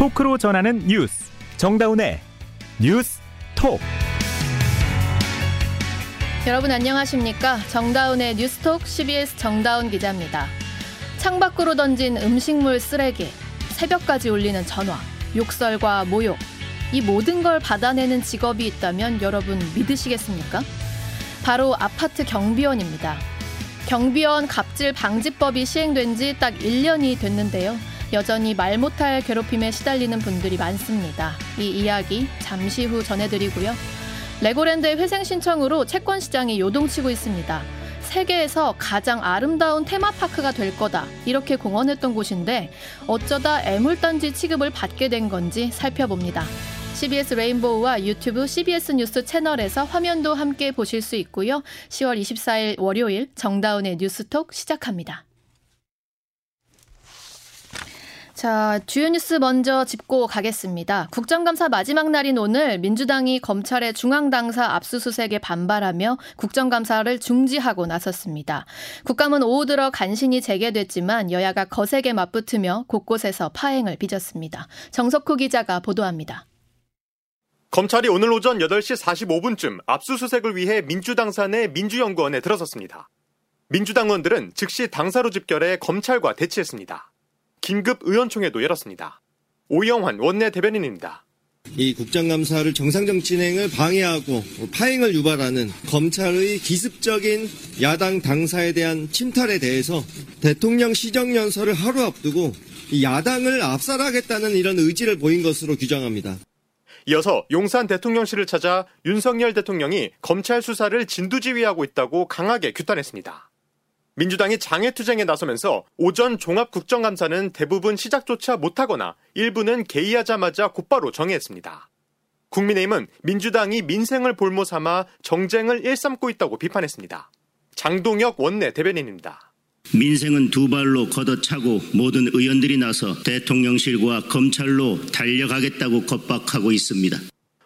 토크로 전하는 뉴스 정다운의 뉴스 톡 여러분 안녕하십니까 정다운의 뉴스톡 CBS 정다운 기자입니다 창밖으로 던진 음식물 쓰레기 새벽까지 울리는 전화 욕설과 모욕 이 모든 걸 받아내는 직업이 있다면 여러분 믿으시겠습니까? 바로 아파트 경비원입니다. 경비원 갑질 방지법이 시행된 지 딱 1년이 됐는데요. 여전히 말 못할 괴롭힘에 시달리는 분들이 많습니다. 이 이야기 잠시 후 전해드리고요. 레고랜드의 회생 신청으로 채권 시장이 요동치고 있습니다. 세계에서 가장 아름다운 테마파크가 될 거다. 이렇게 공언했던 곳인데 어쩌다 애물단지 취급을 받게 된 건지 살펴봅니다. CBS 레인보우와 유튜브 CBS 뉴스 채널에서 화면도 함께 보실 수 있고요. 10월 24일 월요일 정다운의 뉴스톡 시작합니다. 자, 주요 뉴스 먼저 짚고 가겠습니다. 국정감사 마지막 날인 오늘 민주당이 검찰의 중앙당사 압수수색에 반발하며 국정감사를 중지하고 나섰습니다. 국감은 오후 들어 간신히 재개됐지만 여야가 거세게 맞붙으며 곳곳에서 파행을 빚었습니다. 정석호 기자가 보도합니다. 검찰이 오늘 오전 8시 45분쯤 압수수색을 위해 민주당사 내 민주연구원에 들어섰습니다. 민주당 의원들은 즉시 당사로 집결해 검찰과 대치했습니다. 긴급 의원총회도 열었습니다. 오영환 원내 대변인입니다. 이 국정감사를 정상적 진행을 방해하고 파행을 유발하는 검찰의 기습적인 야당 당사에 대한 침탈에 대해서 대통령 시정연설을 하루 앞두고 야당을 압살하겠다는 이런 의지를 보인 것으로 규정합니다. 이어서 용산 대통령실을 찾아 윤석열 대통령이 검찰 수사를 진두지휘하고 있다고 강하게 규탄했습니다. 민주당이 장애투쟁에 나서면서 오전 종합국정감사는 대부분 시작조차 못하거나 일부는 개의하자마자 곧바로 정해했습니다. 국민의힘은 민주당이 민생을 볼모 삼아 정쟁을 일삼고 있다고 비판했습니다. 장동혁 원내 대변인입니다. 민생은 두 발로 걷어차고 모든 의원들이 나서 대통령실과 검찰로 달려가겠다고 겁박하고 있습니다.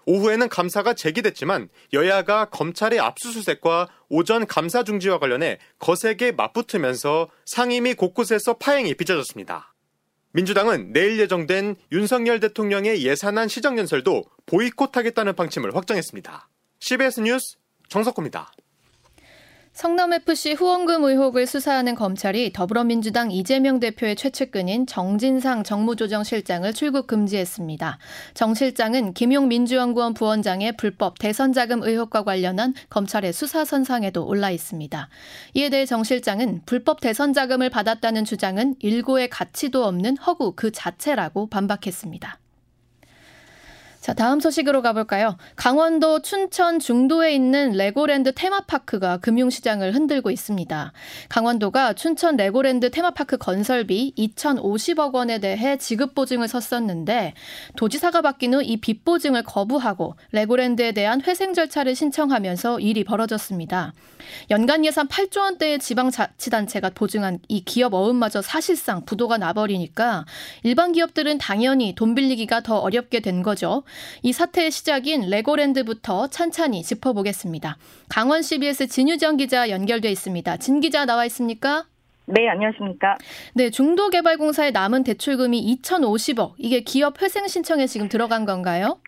오후에는 감사가 재개됐지만 여야가 검찰의 압수수색과 오전 감사 중지와 관련해 거세게 맞붙으면서 상임위 곳곳에서 파행이 빚어졌습니다. 민주당은 내일 예정된 윤석열 대통령의 예산안 시정연설도 보이콧하겠다는 방침을 확정했습니다. CBS 뉴스 정석호입니다. 성남FC 후원금 의혹을 수사하는 검찰이 더불어민주당 이재명 대표의 최측근인 정진상 정무조정실장을 출국 금지했습니다. 정 실장은 김용 민주연구원 부원장의 불법 대선자금 의혹과 관련한 검찰의 수사 선상에도 올라 있습니다. 이에 대해 정 실장은 불법 대선자금을 받았다는 주장은 일고의 가치도 없는 허구 그 자체라고 반박했습니다. 자, 다음 소식으로 가볼까요? 강원도 춘천 중도에 있는 레고랜드 테마파크가 금융시장을 흔들고 있습니다. 강원도가 춘천 레고랜드 테마파크 건설비 2,050억 원에 대해 지급보증을 섰었는데 도지사가 바뀐 후 이 빚보증을 거부하고 레고랜드에 대한 회생 절차를 신청하면서 일이 벌어졌습니다. 연간 예산 8조 원대의 지방자치단체가 보증한 이 기업 어음마저 사실상 부도가 나버리니까 일반 기업들은 당연히 돈 빌리기가 더 어렵게 된 거죠. 이 사태의 시작인 레고랜드부터 찬찬히 짚어보겠습니다. 강원 CBS 진유정 기자 연결돼 있습니다. 진 기자 나와 있습니까? 네, 안녕하십니까? 네, 중도개발공사의 남은 대출금이 2,050억. 이게 기업 회생 신청에 지금 들어간 건가요?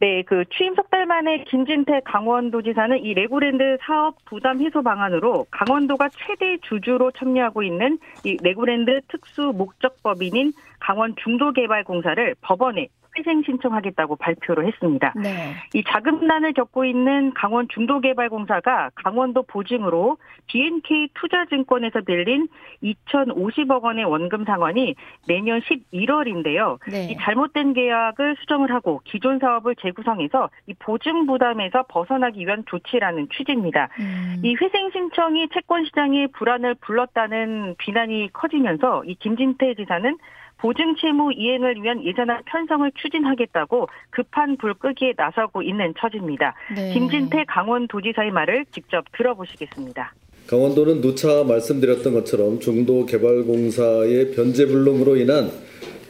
네, 그 취임 석 달 만에 김진태 강원도지사는 이 레고랜드 사업 부담 해소 방안으로 강원도가 최대 주주로 참여하고 있는 이 레고랜드 특수 목적법인인 강원 중도개발공사를 법원에 회생 신청하겠다고 발표를 했습니다. 네. 이 자금난을 겪고 있는 강원 중도개발공사가 강원도 보증으로 BNK 투자증권에서 빌린 2,050억 원의 원금 상환이 내년 11월인데요. 네. 이 잘못된 계약을 수정을 하고 기존 사업을 재구성해서 이 보증 부담에서 벗어나기 위한 조치라는 취지입니다. 음. 이 회생 신청이 채권 시장에 불안을 불렀다는 비난이 커지면서 이 김진태 지사는 보증 채무 이행을 위한 예산안 편성을 추진하겠다고 급한 불 끄기에 나서고 있는 처지입니다. 네. 김진태 강원도지사의 말을 직접 들어보시겠습니다. 강원도는 누차 말씀드렸던 것처럼 중도 개발공사의 변제불능으로 인한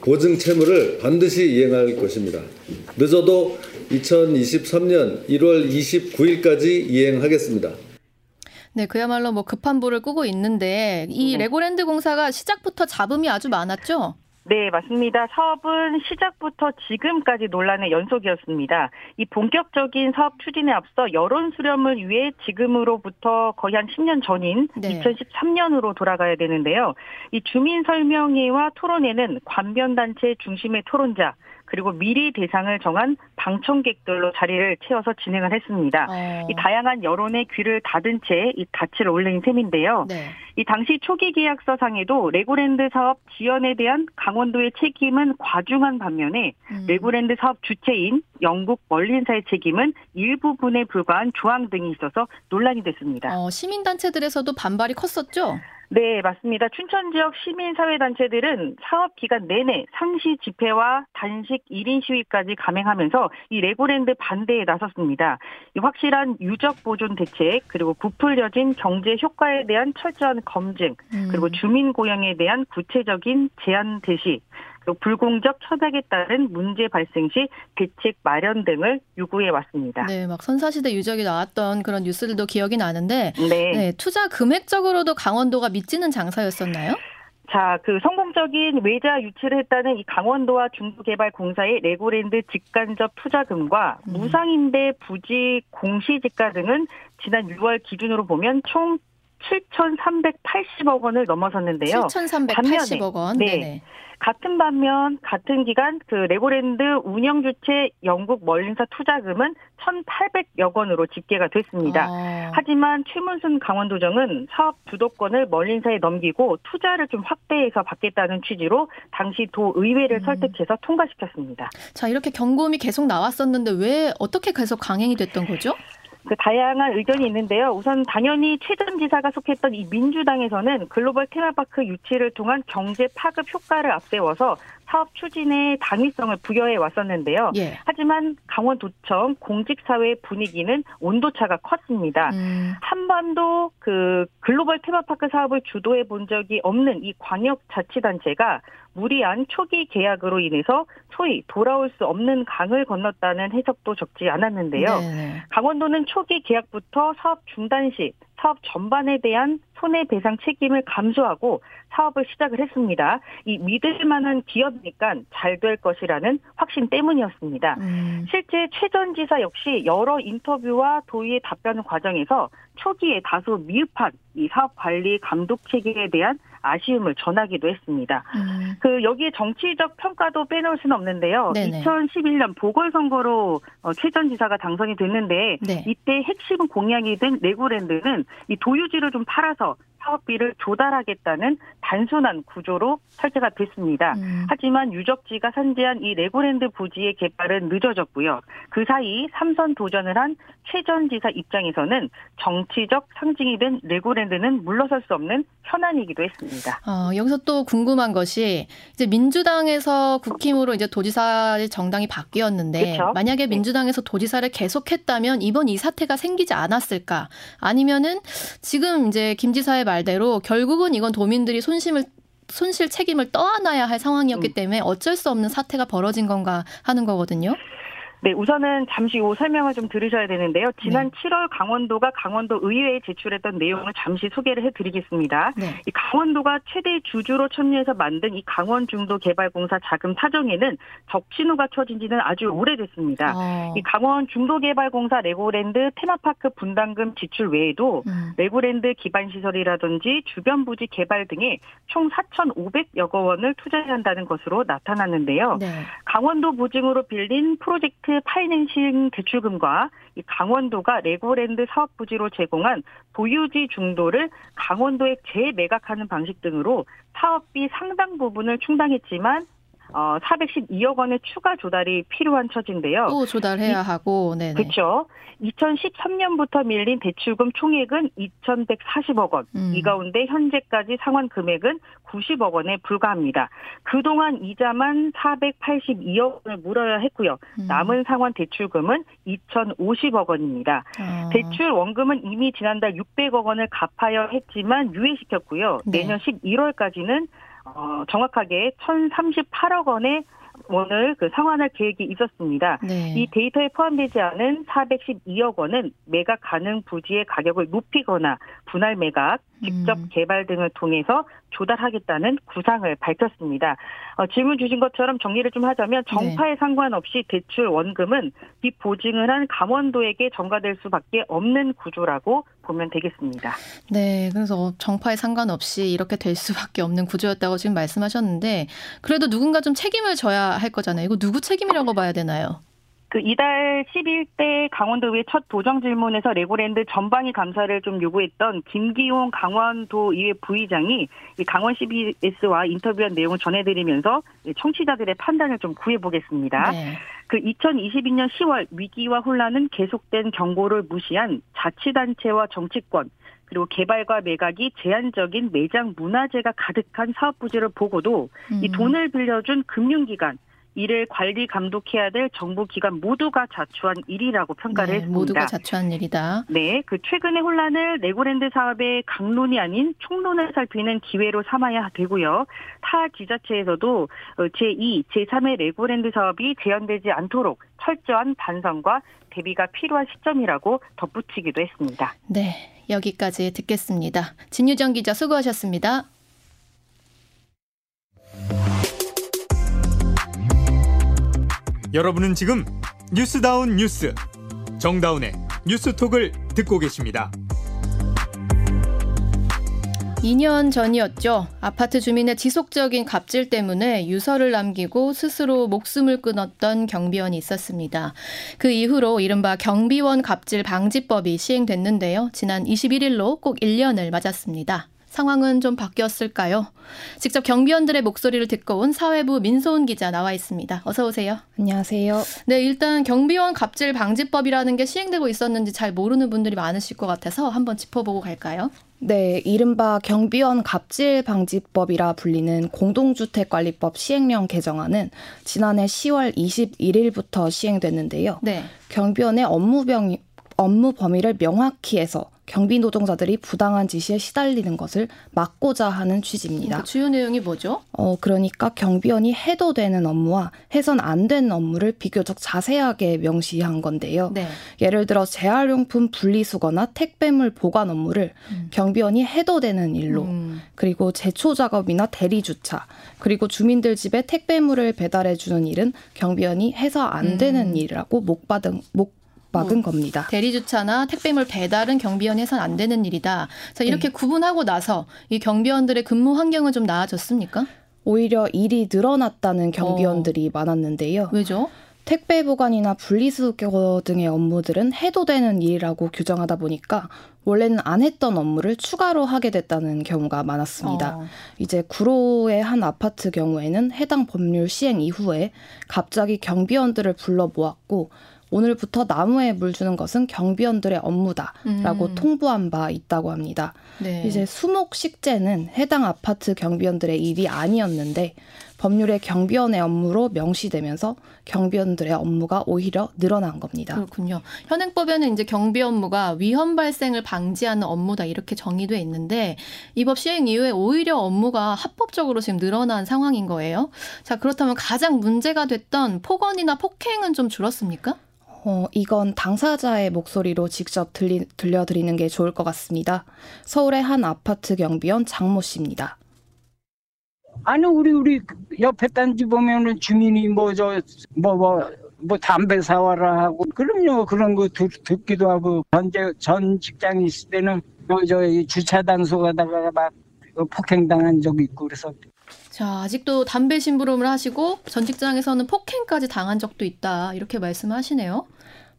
보증 채무를 반드시 이행할 것입니다. 늦어도 2023년 1월 29일까지 이행하겠습니다. 네, 그야말로 뭐 급한 불을 끄고 있는데 이 네. 레고랜드 공사가 시작부터 잡음이 아주 많았죠? 네, 맞습니다. 사업은 시작부터 지금까지 논란의 연속이었습니다. 이 본격적인 사업 추진에 앞서 여론 수렴을 위해 지금으로부터 거의 한 10년 전인 네. 2013년으로 돌아가야 되는데요. 이 주민 설명회와 토론회는 관변 단체 중심의 토론자, 그리고 미리 대상을 정한 방청객들로 자리를 채워서 진행을 했습니다. 어. 이 다양한 여론에 귀를 닫은 채 이 닻을 올린 셈인데요. 네. 이 당시 초기 계약서상에도 레고랜드 사업 지연에 대한 강원도의 책임은 과중한 반면에 음. 레고랜드 사업 주체인 영국 멀린사의 책임은 일부분에 불과한 조항 등이 있어서 논란이 됐습니다. 어, 시민단체들에서도 반발이 컸었죠? 네, 맞습니다. 춘천 지역 시민사회단체들은 사업 기간 내내 상시 집회와 단식 1인 시위까지 감행하면서 이 레고랜드 반대에 나섰습니다. 이 확실한 유적 보존 대책, 그리고 부풀려진 경제 효과에 대한 철저한 검증, 음. 그리고 주민 고용에 대한 구체적인 제안 제시, 그리고 불공정 계약에 따른 문제 발생 시 대책 마련 등을 요구해 왔습니다. 네, 막 선사시대 유적이 나왔던 그런 뉴스들도 기억이 나는데 네. 네, 투자 금액적으로도 강원도가 미치는 장사였었나요? 자, 그 성공적인 외자 유치를 했다는 이 강원도와 중도개발공사의 레고랜드 직간접 투자금과 음. 무상임대 부지 공시지가 등은 지난 6월 기준으로 보면 총 7,380억 원을 넘어섰는데요. 7,380억 원. 네. 네네. 같은 반면 같은 기간 그 레고랜드 운영 주체 영국 멀린사 투자금은 1,800억 원으로 집계가 됐습니다. 어. 하지만 최문순 강원도정은 사업 주도권을 멀린사에 넘기고 투자를 좀 확대해서 받겠다는 취지로 당시 도의회를 음. 설득해서 통과시켰습니다. 자, 이렇게 경고음이 계속 나왔었는데 왜 어떻게 계속 강행이 됐던 거죠? 그 다양한 의견이 있는데요. 우선 당연히 최전 지사가 속했던 이 민주당에서는 글로벌 테마파크 유치를 통한 경제 파급 효과를 앞세워서 사업 추진에 당위성을 부여해 왔었는데요. 예. 하지만 강원도청 공직사회 분위기는 온도차가 컸습니다. 음, 한반도 그 글로벌 테마파크 사업을 주도해 본 적이 없는 이 광역자치단체가 무리한 초기 계약으로 인해서 소위 돌아올 수 없는 강을 건넜다는 해석도 적지 않았는데요. 네네. 강원도는 초기 계약부터 사업 중단 시 사업 전반에 대한 손해배상 책임을 감수하고 사업을 시작을 했습니다. 이 믿을 만한 기업이니까 잘 될 것이라는 확신 때문이었습니다. 음, 실제 최 전 지사 역시 여러 인터뷰와 도의의 답변 과정에서 초기에 다소 미흡한 이 사업 관리 감독 체계에 대한 아쉬움을 전하기도 했습니다. 음. 그 여기에 정치적 평가도 빼놓을 수는 없는데요. 네네. 2011년 보궐선거로 어, 최전 지사가 당선이 됐는데 네. 이때 핵심 공약이 된 레고랜드는 이 도유지를 좀 팔아서 사업비를 조달하겠다는 단순한 구조로 설계가 됐습니다. 음. 하지만 유적지가 산재한 이 레고랜드 부지의 개발은 늦어졌고요. 그 사이 삼선 도전을 한 최 전 지사 입장에서는 정치적 상징이 된 레고랜드는 물러설 수 없는 현안이기도 했습니다. 어, 여기서 또 궁금한 것이 이제 민주당에서 국힘으로 이제 도지사의 정당이 바뀌었는데 그쵸? 만약에 네. 민주당에서 도지사를 계속했다면 이번 이 사태가 생기지 않았을까? 아니면은 지금 이제 김 지사의 말대로 결국은 이건 도민들이 손심을 손실 책임을 떠안아야 할 상황이었기 음. 때문에 어쩔 수 없는 사태가 벌어진 건가 하는 거거든요. 네, 우선은 잠시 후 설명을 좀 들으셔야 되는데요. 지난 네. 7월 강원도가 강원도 의회에 제출했던 내용을 잠시 소개를 해드리겠습니다. 네. 이 강원도가 최대 주주로 참여해서 만든 이 강원중도개발공사 자금 사정에는 적신호가 켜진 지는 아주 오래됐습니다. 어, 이 강원중도개발공사 레고랜드 테마파크 분담금 지출 외에도 음. 레고랜드 기반 시설이라든지 주변 부지 개발 등에 총 4,500여억 원을 투자해야 한다는 것으로 나타났는데요. 네. 강원도 보증으로 빌린 프로젝트 파이낸싱 대출금과 이 강원도가 레고랜드 사업 부지로 제공한 도유지 중도를 강원도에 재매각하는 방식 등으로 사업비 상당 부분을 충당했지만 어, 412억 원의 추가 조달이 필요한 처지인데요. 또 조달해야 하고, 네네. 그렇죠. 2013년부터 밀린 대출금 총액은 2,140억 원. 음. 이 가운데 현재까지 상환 금액은 90억 원에 불과합니다. 그동안 이자만 482억 원을 물어야 했고요. 음. 남은 상환 대출금은 2,050억 원입니다. 어. 대출 원금은 이미 지난달 600억 원을 갚아야 했지만 유예시켰고요. 네. 내년 11월까지는 어, 정확하게 1,038억 원의 원을 그 상환할 계획이 있었습니다. 네. 이 데이터에 포함되지 않은 412억 원은 매각 가능 부지의 가격을 높이거나 분할 매각, 직접 음. 개발 등을 통해서 조달하겠다는 구상을 밝혔습니다. 어, 질문 주신 것처럼 정리를 좀 하자면 네. 정파에 상관없이 대출 원금은 빚 보증을 한 강원도에게 전가될 수밖에 없는 구조라고 보면 되겠습니다. 네, 그래서 정파에 상관없이 이렇게 될 수밖에 없는 구조였다고 지금 말씀하셨는데 그래도 누군가 좀 책임을 져야 할 거잖아요. 이거 누구 책임이라고 봐야 되나요? 그 이달 10일대 강원도의 첫 도정 질문에서 레고랜드 전방위 감사를 좀 요구했던 김기용 강원도 의회 부의장이 이 강원 CBS와 인터뷰한 내용을 전해드리면서 청취자들의 판단을 좀 구해보겠습니다. 네. 그 2022년 10월 위기와 혼란은 계속된 경고를 무시한 자치단체와 정치권 그리고 개발과 매각이 제한적인 매장 문화재가 가득한 사업 부지를 보고도 이 음. 돈을 빌려준 금융기관 이를 관리 감독해야 될 정부 기관 모두가 자초한 일이라고 평가를 네, 했습니다. 모두가 자초한 일이다. 네, 그 최근의 혼란을 레고랜드 사업의 강론이 아닌 총론을 살피는 기회로 삼아야 되고요. 타 지자체에서도 어, 제2, 제3의 레고랜드 사업이 재현되지 않도록 철저한 반성과 대비가 필요한 시점이라고 덧붙이기도 했습니다. 네, 여기까지 듣겠습니다. 진유정 기자 수고하셨습니다. 여러분은 지금 뉴스다운 뉴스 정다운의 뉴스톡을 듣고 계십니다. 2년 전이었죠. 아파트 주민의 지속적인 갑질 때문에 유서를 남기고 스스로 목숨을 끊었던 경비원이 있었습니다. 그 이후로 이른바 경비원 갑질 방지법이 시행됐는데요. 지난 21일로 꼭 1년을 맞았습니다. 상황은 좀 바뀌었을까요? 직접 경비원들의 목소리를 듣고 온 사회부 민소은 기자 나와 있습니다. 어서 오세요. 안녕하세요. 네, 일단 경비원 갑질 방지법이라는 게 시행되고 있었는지 잘 모르는 분들이 많으실 것 같아서 한번 짚어보고 갈까요? 네, 이른바 경비원 갑질 방지법이라 불리는 공동주택관리법 시행령 개정안은 지난해 10월 21일부터 시행됐는데요. 네. 경비원의 업무 병, 업무 범위를 명확히 해서 경비 노동자들이 부당한 지시에 시달리는 것을 막고자 하는 취지입니다. 그 주요 내용이 뭐죠? 어, 그러니까 경비원이 해도 되는 업무와 해선 안 되는 업무를 비교적 자세하게 명시한 건데요. 네. 예를 들어 재활용품 분리수거나 택배물 보관 업무를 음. 경비원이 해도 되는 일로 음. 그리고 제초 작업이나 대리 주차 그리고 주민들 집에 택배물을 배달해 주는 일은 경비원이 해서 안 되는 음. 일이라고 목 받은 목 막은 뭐, 겁니다. 대리 주차나 택배물 배달은 경비원이 해선 안 되는 일이다. 자, 네. 이렇게 구분하고 나서 이 경비원들의 근무 환경은 좀 나아졌습니까? 오히려 일이 늘어났다는 경비원들이 많았는데요. 왜죠? 택배 보관이나 분리수거 등의 업무들은 해도 되는 일이라고 규정하다 보니까 원래는 안 했던 업무를 추가로 하게 됐다는 경우가 많았습니다. 어. 이제 구로의 한 아파트 경우에는 해당 법률 시행 이후에 갑자기 경비원들을 불러 모았고 오늘부터 나무에 물 주는 것은 경비원들의 업무다라고 음. 통보한 바 있다고 합니다. 네. 이제 수목 식재는 해당 아파트 경비원들의 일이 아니었는데 법률에 경비원의 업무로 명시되면서 경비원들의 업무가 오히려 늘어난 겁니다. 그렇군요. 현행법에는 이제 경비 업무가 위험 발생을 방지하는 업무다 이렇게 정의돼 있는데 이 법 시행 이후에 오히려 업무가 합법적으로 지금 늘어난 상황인 거예요. 자, 그렇다면 가장 문제가 됐던 폭언이나 폭행은 좀 줄었습니까? 어, 이건 당사자의 목소리로 직접 들리, 들려드리는 게 좋을 것 같습니다. 서울의 한 아파트 경비원 장모 씨입니다. 아니 우리 우리 옆에 단지 보면은 주민이 뭐 저 뭐 뭐 뭐 담배 사와라 하고 그럼요 그런 거 듣, 듣기도 하고 전제 전 직장에 있을 때는 뭐저 주차 단속 하다가 막 폭행당한 적 있고 그래서 자, 아직도 담배 심부름을 하시고 전 직장에서는 폭행까지 당한 적도 있다. 이렇게 말씀하시네요.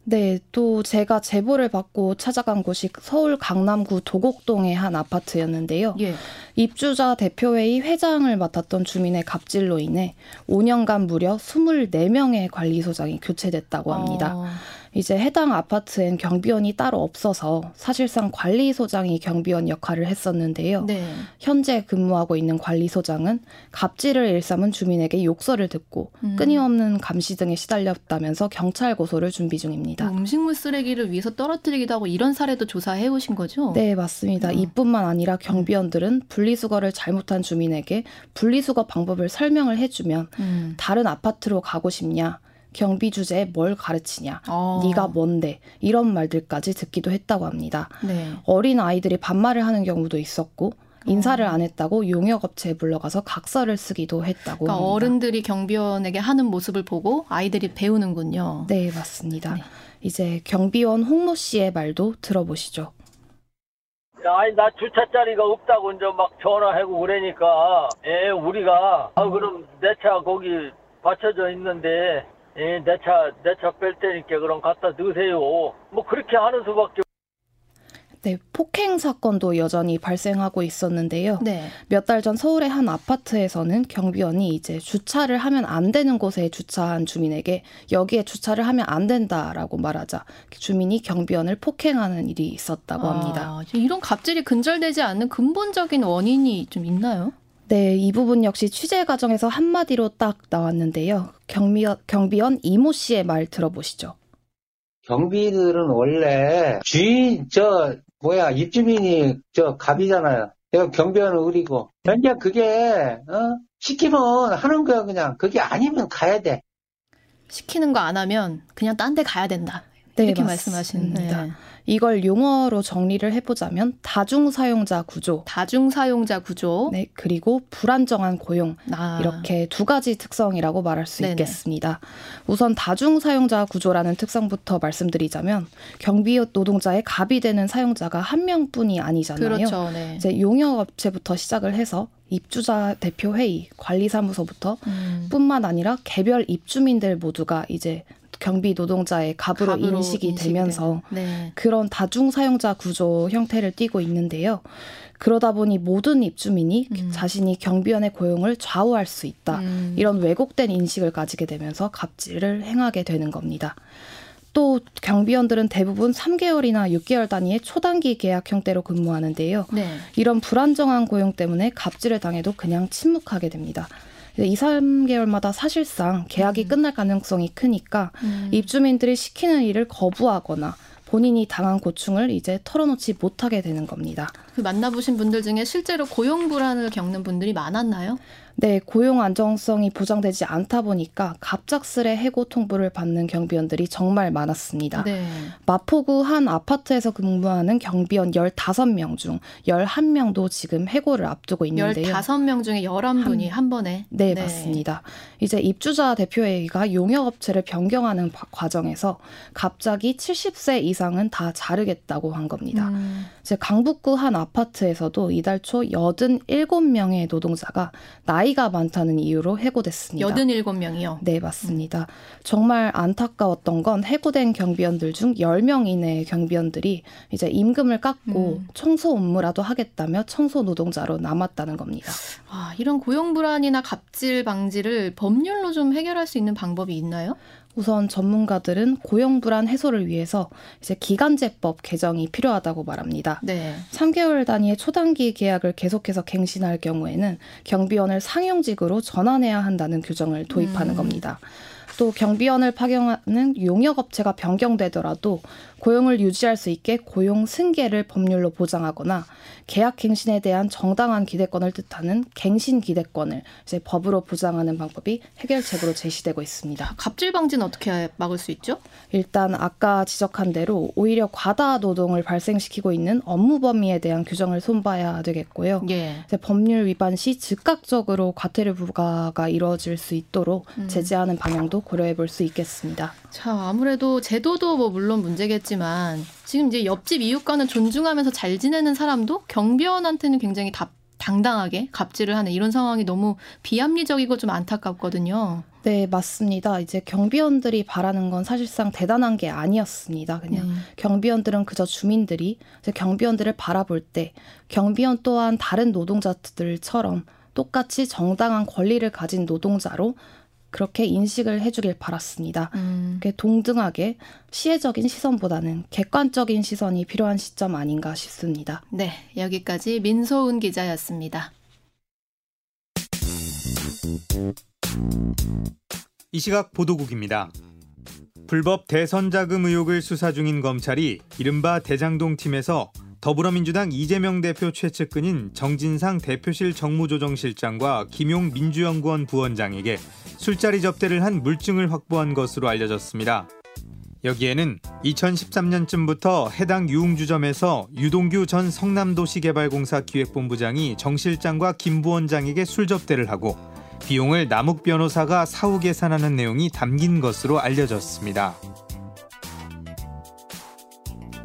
네, 또 제가 제보를 받고 찾아간 곳이 서울 강남구 도곡동의 한 아파트였는데요. 예. 입주자 대표회의 회장을 맡았던 주민의 갑질로 인해 5년간 무려 24명의 관리소장이 교체됐다고 합니다. 어, 이제 해당 아파트엔 경비원이 따로 없어서 사실상 관리소장이 경비원 역할을 했었는데요. 네. 현재 근무하고 있는 관리소장은 갑질을 일삼은 주민에게 욕설을 듣고 음. 끊임없는 감시 등에 시달렸다면서 경찰 고소를 준비 중입니다. 뭐 음식물 쓰레기를 위에서 떨어뜨리기도 하고 이런 사례도 조사해 오신 거죠? 네, 맞습니다. 어. 이뿐만 아니라 경비원들은 분리수거를 잘못한 주민에게 분리수거 방법을 설명을 해주면 음. 다른 아파트로 가고 싶냐, 경비 주제에 뭘 가르치냐, 어. 네가 뭔데 이런 말들까지 듣기도 했다고 합니다. 네. 어린 아이들이 반말을 하는 경우도 있었고 인사를 안 했다고 용역업체에 불러가서 각서를 쓰기도 했다고 그러니까 합니다. 어른들이 경비원에게 하는 모습을 보고 아이들이 배우는군요. 네, 맞습니다. 네. 이제 경비원 홍모 씨의 말도 들어보시죠. 아니 나 주차 자리가 없다고 이제 막 전화하고 그러니까 예 우리가 아 그럼 내 차 거기 받쳐져 있는데 예, 내 차 내 차 뺄 테니까 그럼 갖다 넣으세요 뭐 그렇게 하는 수밖에 네, 폭행 사건도 여전히 발생하고 있었는데요. 네. 몇 달 전 서울의 한 아파트에서는 경비원이 이제 주차를 하면 안 되는 곳에 주차한 주민에게 여기에 주차를 하면 안 된다라고 말하자 주민이 경비원을 폭행하는 일이 있었다고 합니다. 아, 이런 갑질이 근절되지 않는 근본적인 원인이 좀 있나요? 네, 이 부분 역시 취재 과정에서 한마디로 딱 나왔는데요. 경비원, 경비원 이모 씨의 말 들어보시죠. 경비들은 원래 주인 저 뭐야 입주민이 저 갑이잖아요. 내가 경비원은 의리고 그러니까 그게 어? 시키면 하는 거야 그냥 그게 아니면 가야 돼. 시키는 거 안 하면 그냥 딴 데 가야 된다. 네, 이렇게 맞습니다. 말씀하시는. 이걸 용어로 정리를 해보자면 다중 사용자 구조, 다중 사용자 구조. 네, 그리고 불안정한 고용 아. 이렇게 두 가지 특성이라고 말할 수 네네. 있겠습니다. 우선 다중 사용자 구조라는 특성부터 말씀드리자면 경비 노동자의 갑이 되는 사용자가 한 명뿐이 아니잖아요. 그렇죠. 네. 이제 용역업체부터 시작을 해서 입주자 대표 회의, 관리사무소부터 음. 뿐만 아니라 개별 입주민들 모두가 이제 경비 노동자의 갑으로, 갑으로 인식이 인식이 되면서. 네. 그런 다중 사용자 구조 형태를 띠고 있는데요. 그러다 보니 모든 입주민이 음. 자신이 경비원의 고용을 좌우할 수 있다. 음. 이런 왜곡된 인식을 가지게 되면서 갑질을 행하게 되는 겁니다. 또 경비원들은 대부분 3개월이나 6개월 단위의 초단기 계약 형태로 근무하는데요. 네. 이런 불안정한 고용 때문에 갑질을 당해도 그냥 침묵하게 됩니다. 2, 3개월마다 사실상 계약이 끝날 가능성이 크니까 음. 입주민들이 시키는 일을 거부하거나 본인이 당한 고충을 이제 털어놓지 못하게 되는 겁니다. 그 만나보신 분들 중에 실제로 고용 불안을 겪는 분들이 많았나요? 네, 고용 안정성이 보장되지 않다 보니까 갑작스레 해고 통보를 받는 경비원들이 정말 많았습니다. 네. 마포구 한 아파트에서 근무하는 경비원 15명 중 11명도 지금 해고를 앞두고 있는데요. 15명 중에 11분이 한, 번에. 네, 맞습니다. 이제 입주자 대표회의가 용역업체를 변경하는 바- 과정에서 갑자기 70세 이상은 다 자르겠다고 한 겁니다. 음. 이제 강북구 한 아파트에서도 이달 초 87명의 노동자가 나이가 많다는 이유로 해고됐습니다. 87명이요. 네, 맞습니다. 정말 안타까웠던 건 해고된 경비원들 중 10명 이내의 경비원들이 이제 임금을 깎고 음. 청소 업무라도 하겠다며 청소 노동자로 남았다는 겁니다. 아, 이런 고용 불안이나 갑질 방지를 법률로 좀 해결할 수 있는 방법이 있나요? 우선 전문가들은 고용 불안 해소를 위해서 이제 기간제법 개정이 필요하다고 말합니다. 네. 3개월 단위의 초단기 계약을 계속해서 갱신할 경우에는 경비원을 상용직으로 전환해야 한다는 규정을 도입하는 음. 겁니다. 또 경비원을 파견하는 용역 업체가 변경되더라도 고용을 유지할 수 있게 고용 승계를 법률로 보장하거나 계약 갱신에 대한 정당한 기대권을 뜻하는 갱신 기대권을 이제 법으로 보장하는 방법이 해결책으로 제시되고 있습니다. 갑질 방지는 어떻게 막을 수 있죠? 일단 아까 지적한 대로 오히려 과다 노동을 발생시키고 있는 업무 범위에 대한 규정을 손봐야 되겠고요. 예. 이제 법률 위반 시 즉각적으로 과태료 부과가 이루어질 수 있도록 음. 제재하는 방향도 고려해 볼 수 있겠습니다. 자, 아무래도 제도도 뭐 물론 문제겠지 만 지금 이제 옆집 이웃과는 존중하면서 잘 지내는 사람도 경비원한테는 굉장히 답, 당당하게 갑질을 하는 이런 상황이 너무 비합리적이고 좀 안타깝거든요. 네, 맞습니다. 이제 경비원들이 바라는 건 사실상 대단한 게 아니었습니다. 그냥 네. 경비원들은 그저 주민들이 이제 경비원들을 바라볼 때 경비원 또한 다른 노동자들처럼 똑같이 정당한 권리를 가진 노동자로 그렇게 인식을 해주길 바랐습니다. 음. 동등하게 시혜적인 시선보다는 객관적인 시선이 필요한 시점 아닌가 싶습니다. 네, 여기까지 민소은 기자였습니다. 이 시각 보도국입니다. 불법 대선 자금 의혹을 수사 중인 검찰이 이른바 대장동 팀에서 더불어민주당 이재명 대표 최측근인 정진상 대표실 정무조정실장과 김용 민주연구원 부원장에게 술자리 접대를 한 물증을 확보한 것으로 알려졌습니다. 여기에는 2013년쯤부터 해당 유흥주점에서 유동규 전 성남도시개발공사 기획본부장이 정 실장과 김 부원장에게 술 접대를 하고 비용을 남욱 변호사가 사후 계산하는 내용이 담긴 것으로 알려졌습니다.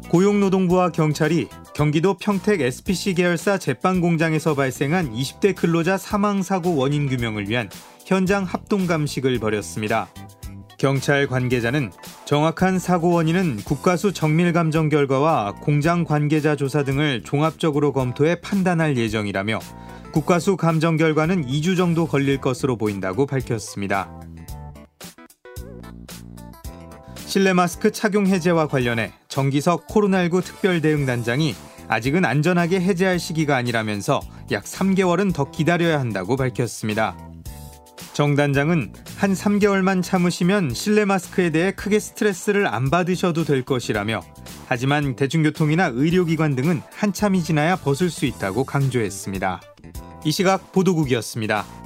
고용노동부와 경찰이 경기도 평택 SPC 계열사 제빵 공장에서 발생한 20대 근로자 사망 사고 원인 규명을 위한 현장 합동 감식을 벌였습니다. 경찰 관계자는 정확한 사고 원인은 국가수 정밀 감정 결과와 공장 관계자 조사 등을 종합적으로 검토해 판단할 예정이라며 국가수 감정 결과는 2주 정도 걸릴 것으로 보인다고 밝혔습니다. 실내 마스크 착용 해제와 관련해 정기석 코로나19 특별대응단장이 아직은 안전하게 해제할 시기가 아니라면서 약 3개월은 더 기다려야 한다고 밝혔습니다. 정 단장은 한 3개월만 참으시면 실내 마스크에 대해 크게 스트레스를 안 받으셔도 될 것이라며 하지만 대중교통이나 의료기관 등은 한참이 지나야 벗을 수 있다고 강조했습니다. 이 시각 보도국이었습니다.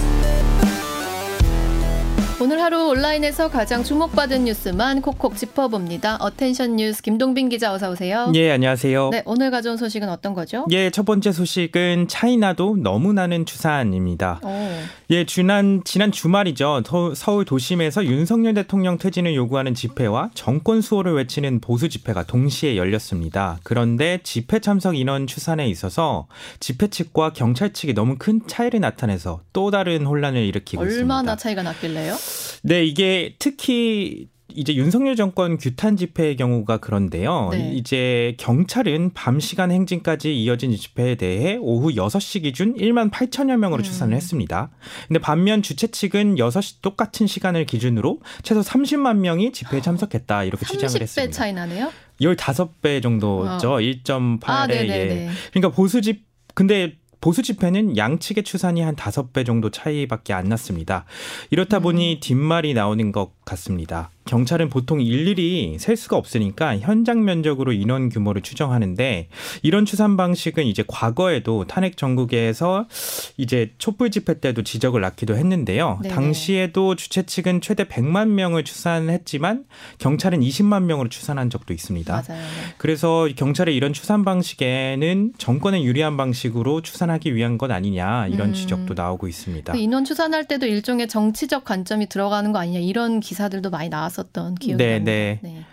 오늘 하루 온라인에서 가장 주목받은 뉴스만 콕콕 짚어봅니다. 어텐션 뉴스 김동빈 기자 어서 오세요. 예, 안녕하세요. 네, 오늘 가져온 소식은 어떤 거죠? 예, 첫 번째 소식은 차이나도 너무 나는 추산입니다. 오. 예, 지난 지난 주말이죠. 서울 도심에서 윤석열 대통령 퇴진을 요구하는 집회와 정권 수호를 외치는 보수 집회가 동시에 열렸습니다. 그런데 집회 참석 인원 추산에 있어서 집회 측과 경찰 측이 너무 큰 차이를 나타내서 또 다른 혼란을 일으키고 얼마나 있습니다. 얼마나 차이가 났길래요? 네, 이게 특히 이제 윤석열 정권 규탄 집회의 경우가 그런데요. 네. 이제 경찰은 밤 시간 행진까지 이어진 집회에 대해 오후 6시 기준 1만 8천여 명으로 음. 추산을 했습니다. 근데 반면 주최 측은 6시 똑같은 시간을 기준으로 최소 30만 명이 집회에 참석했다. 이렇게 주장을 했습니다. 30배 차이 나네요? 15배 정도죠. 어. 1.8에. 아, 예. 그러니까 보수 집 근데 보수 집회는 양측의 추산이 한 다섯 배 정도 차이밖에 안 났습니다. 이렇다 보니 음. 뒷말이 나오는 것 같습니다. 경찰은 보통 일일이 셀 수가 없으니까 현장 면적으로 인원 규모를 추정하는데 이런 추산 방식은 이제 과거에도 탄핵 전국에서 이제 촛불 집회 때도 지적을 낳기도 했는데요. 네네. 당시에도 주최 측은 최대 100만 명을 추산했지만 경찰은 20만 명으로 추산한 적도 있습니다. 맞아요. 네. 그래서 경찰의 이런 추산 방식에는 정권에 유리한 방식으로 추산하기 위한 것 아니냐 이런 음. 지적도 나오고 있습니다. 그 인원 추산할 때도 일종의 정치적 관점이 들어가는 거 아니냐 이런 기사들도 많이 나왔 었던 기억이 네, 납니다. 네.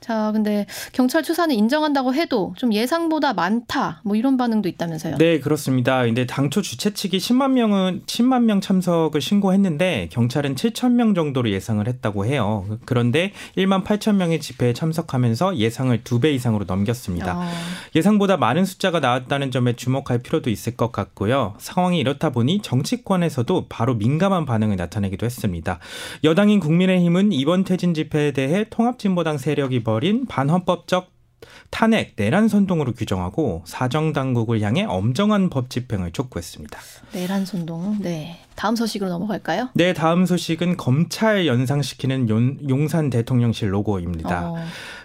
네. 자, 근데 경찰 추산을 인정한다고 해도 좀 예상보다 많다. 뭐 이런 반응도 있다면서요. 네, 그렇습니다. 근데 당초 주최 측이 10만 명은 10만 명 참석을 신고했는데 경찰은 7천 명 정도로 예상을 했다고 해요. 그런데 1만 8천 명의 집회에 참석하면서 예상을 두 배 이상으로 넘겼습니다. 어. 예상보다 많은 숫자가 나왔다는 점에 주목할 필요도 있을 것 같고요. 상황이 이렇다 보니 정치권에서도 바로 민감한 반응을 나타내기도 했습니다. 여당인 국민의힘은 이번 퇴진 집회에 대해 통합진보당 세력이 벌 벌인 반헌법적 탄핵, 내란 선동으로 규정하고 사정 당국을 향해 엄정한 법 집행을 촉구했습니다. 내란 선동. 네. 다음 소식으로 넘어갈까요? 네, 다음 소식은 검찰 연상시키는 용 산 대통령실 로고입니다. 어.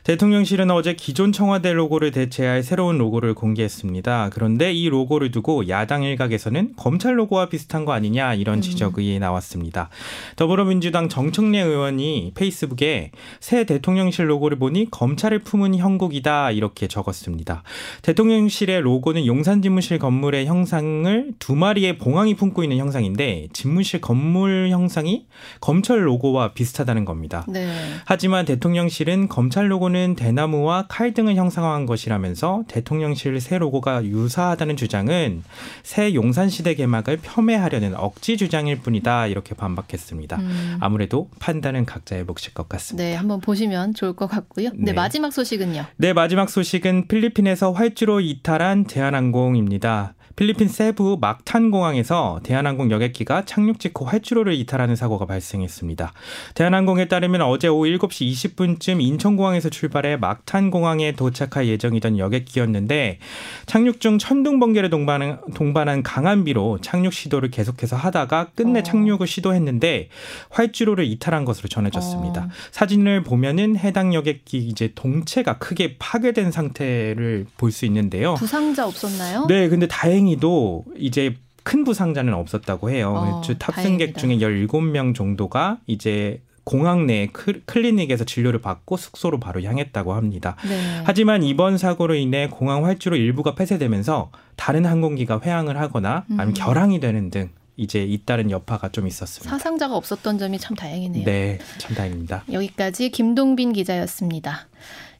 대통령실은 어제 기존 청와대 로고를 대체할 새로운 로고를 공개했습니다. 그런데 이 로고를 두고 야당 일각에서는 검찰 로고와 비슷한 거 아니냐 이런 음. 지적이 나왔습니다. 더불어민주당 정청래 의원이 페이스북에 새 대통령실 로고를 보니 검찰을 품은 형국이다 이렇게 적었습니다. 대통령실의 로고는 용산집무실 건물의 형상을 두 마리의 봉황이 품고 있는 형상인데 집무실 건물 형상이 검찰 로고와 비슷하다는 겁니다. 네. 하지만 대통령실은 검찰 로고는 대나무와 칼 등을 형상화한 것이라면서 대통령실 새 로고가 유사하다는 주장은 새 용산시대 개막을 폄훼하려는 억지 주장일 뿐이다 이렇게 반박했습니다. 음. 아무래도 판단은 각자의 몫일 것 같습니다. 네, 한번 보시면 좋을 것 같고요. 네, 네. 마지막 소식은요. 네, 마지막 소식은 필리핀에서 활주로 이탈한 대한항공입니다. 필리핀 세부 막탄 공항에서 대한항공 여객기가 착륙 직후 활주로를 이탈하는 사고가 발생했습니다. 대한항공에 따르면 어제 오후 7시 20분쯤 인천공항에서 출발해 막탄 공항에 도착할 예정이던 여객기였는데 착륙 중 천둥 번개를 동반한, 동반한 강한 비로 착륙 시도를 계속해서 하다가 끝내 어. 착륙을 시도했는데 활주로를 이탈한 것으로 전해졌습니다. 어. 사진을 보면은 해당 여객기 이제 동체가 크게 파괴된 상태를 볼 수 있는데요. 부상자 없었나요? 네, 근데 다행히 도 이제 큰 부상자는 없었다고 해요. 어, 탑승객 다행이다. 중에 17명 정도가 이제 공항 내 클리닉에서 진료를 받고 숙소로 바로 향했다고 합니다. 네. 하지만 이번 사고로 인해 공항 활주로 일부가 폐쇄되면서 다른 항공기가 회항을 하거나 아니면 음. 결항이 되는 등 이제 잇따른 여파가 좀 있었습니다. 사상자가 없었던 점이 참 다행이네요. 네, 참 다행입니다. 여기까지 김동빈 기자였습니다.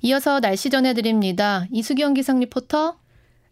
이어서 날씨 전해드립니다. 이수경 기상 리포터.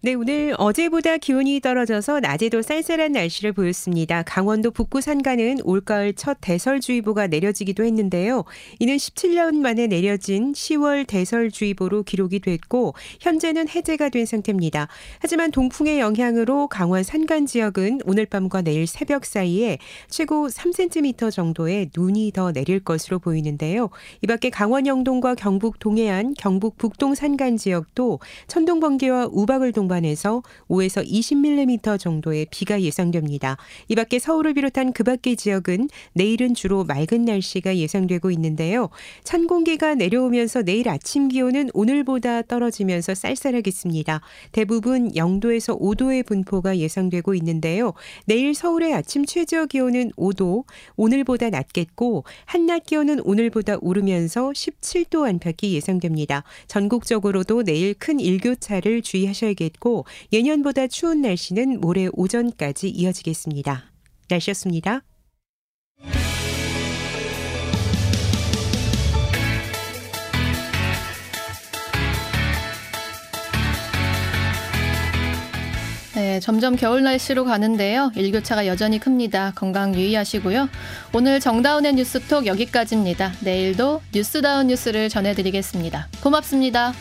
네, 오늘 어제보다 기온이 떨어져서 낮에도 쌀쌀한 날씨를 보였습니다. 강원도 북구 산간은 올가을 첫 대설주의보가 내려지기도 했는데요. 이는 17년 만에 내려진 10월 대설주의보로 기록이 됐고 현재는 해제가 된 상태입니다. 하지만 동풍의 영향으로 강원 산간 지역은 오늘 밤과 내일 새벽 사이에 최고 3cm 정도의 눈이 더 내릴 것으로 보이는데요. 이 밖에 강원 영동과 경북 동해안, 경북 북동 산간 지역도 천둥 번개와 우박을 동 동반해서 5에서 20mm 정도의 비가 예상됩니다. 이 밖에 서울을 비롯한 그 밖의 지역은 내일은 주로 맑은 날씨가 예상되고 있는데요. 찬 공기가 내려오면서 내일 아침 기온은 오늘보다 떨어지면서 쌀쌀하겠습니다. 대부분 0도에서 5도의 분포가 예상되고 있는데요. 내일 서울의 아침 최저 기온은 5도, 오늘보다 낮겠고 한낮 기온은 오늘보다 오르면서 17도 안팎이 예상됩니다. 전국적으로도 내일 큰 일교차를 주의하셔야겠고 있고 예년보다 추운 날씨는 모레 오전까지 이어지겠습니다. 날씨였습니다. 네, 점점 겨울 날씨로 가는데요. 일교차가 여전히 큽니다. 건강 유의하시고요. 오늘 정다운의 뉴스톡 여기까지입니다. 내일도 뉴스다운 뉴스를 전해드리겠습니다. 고맙습니다.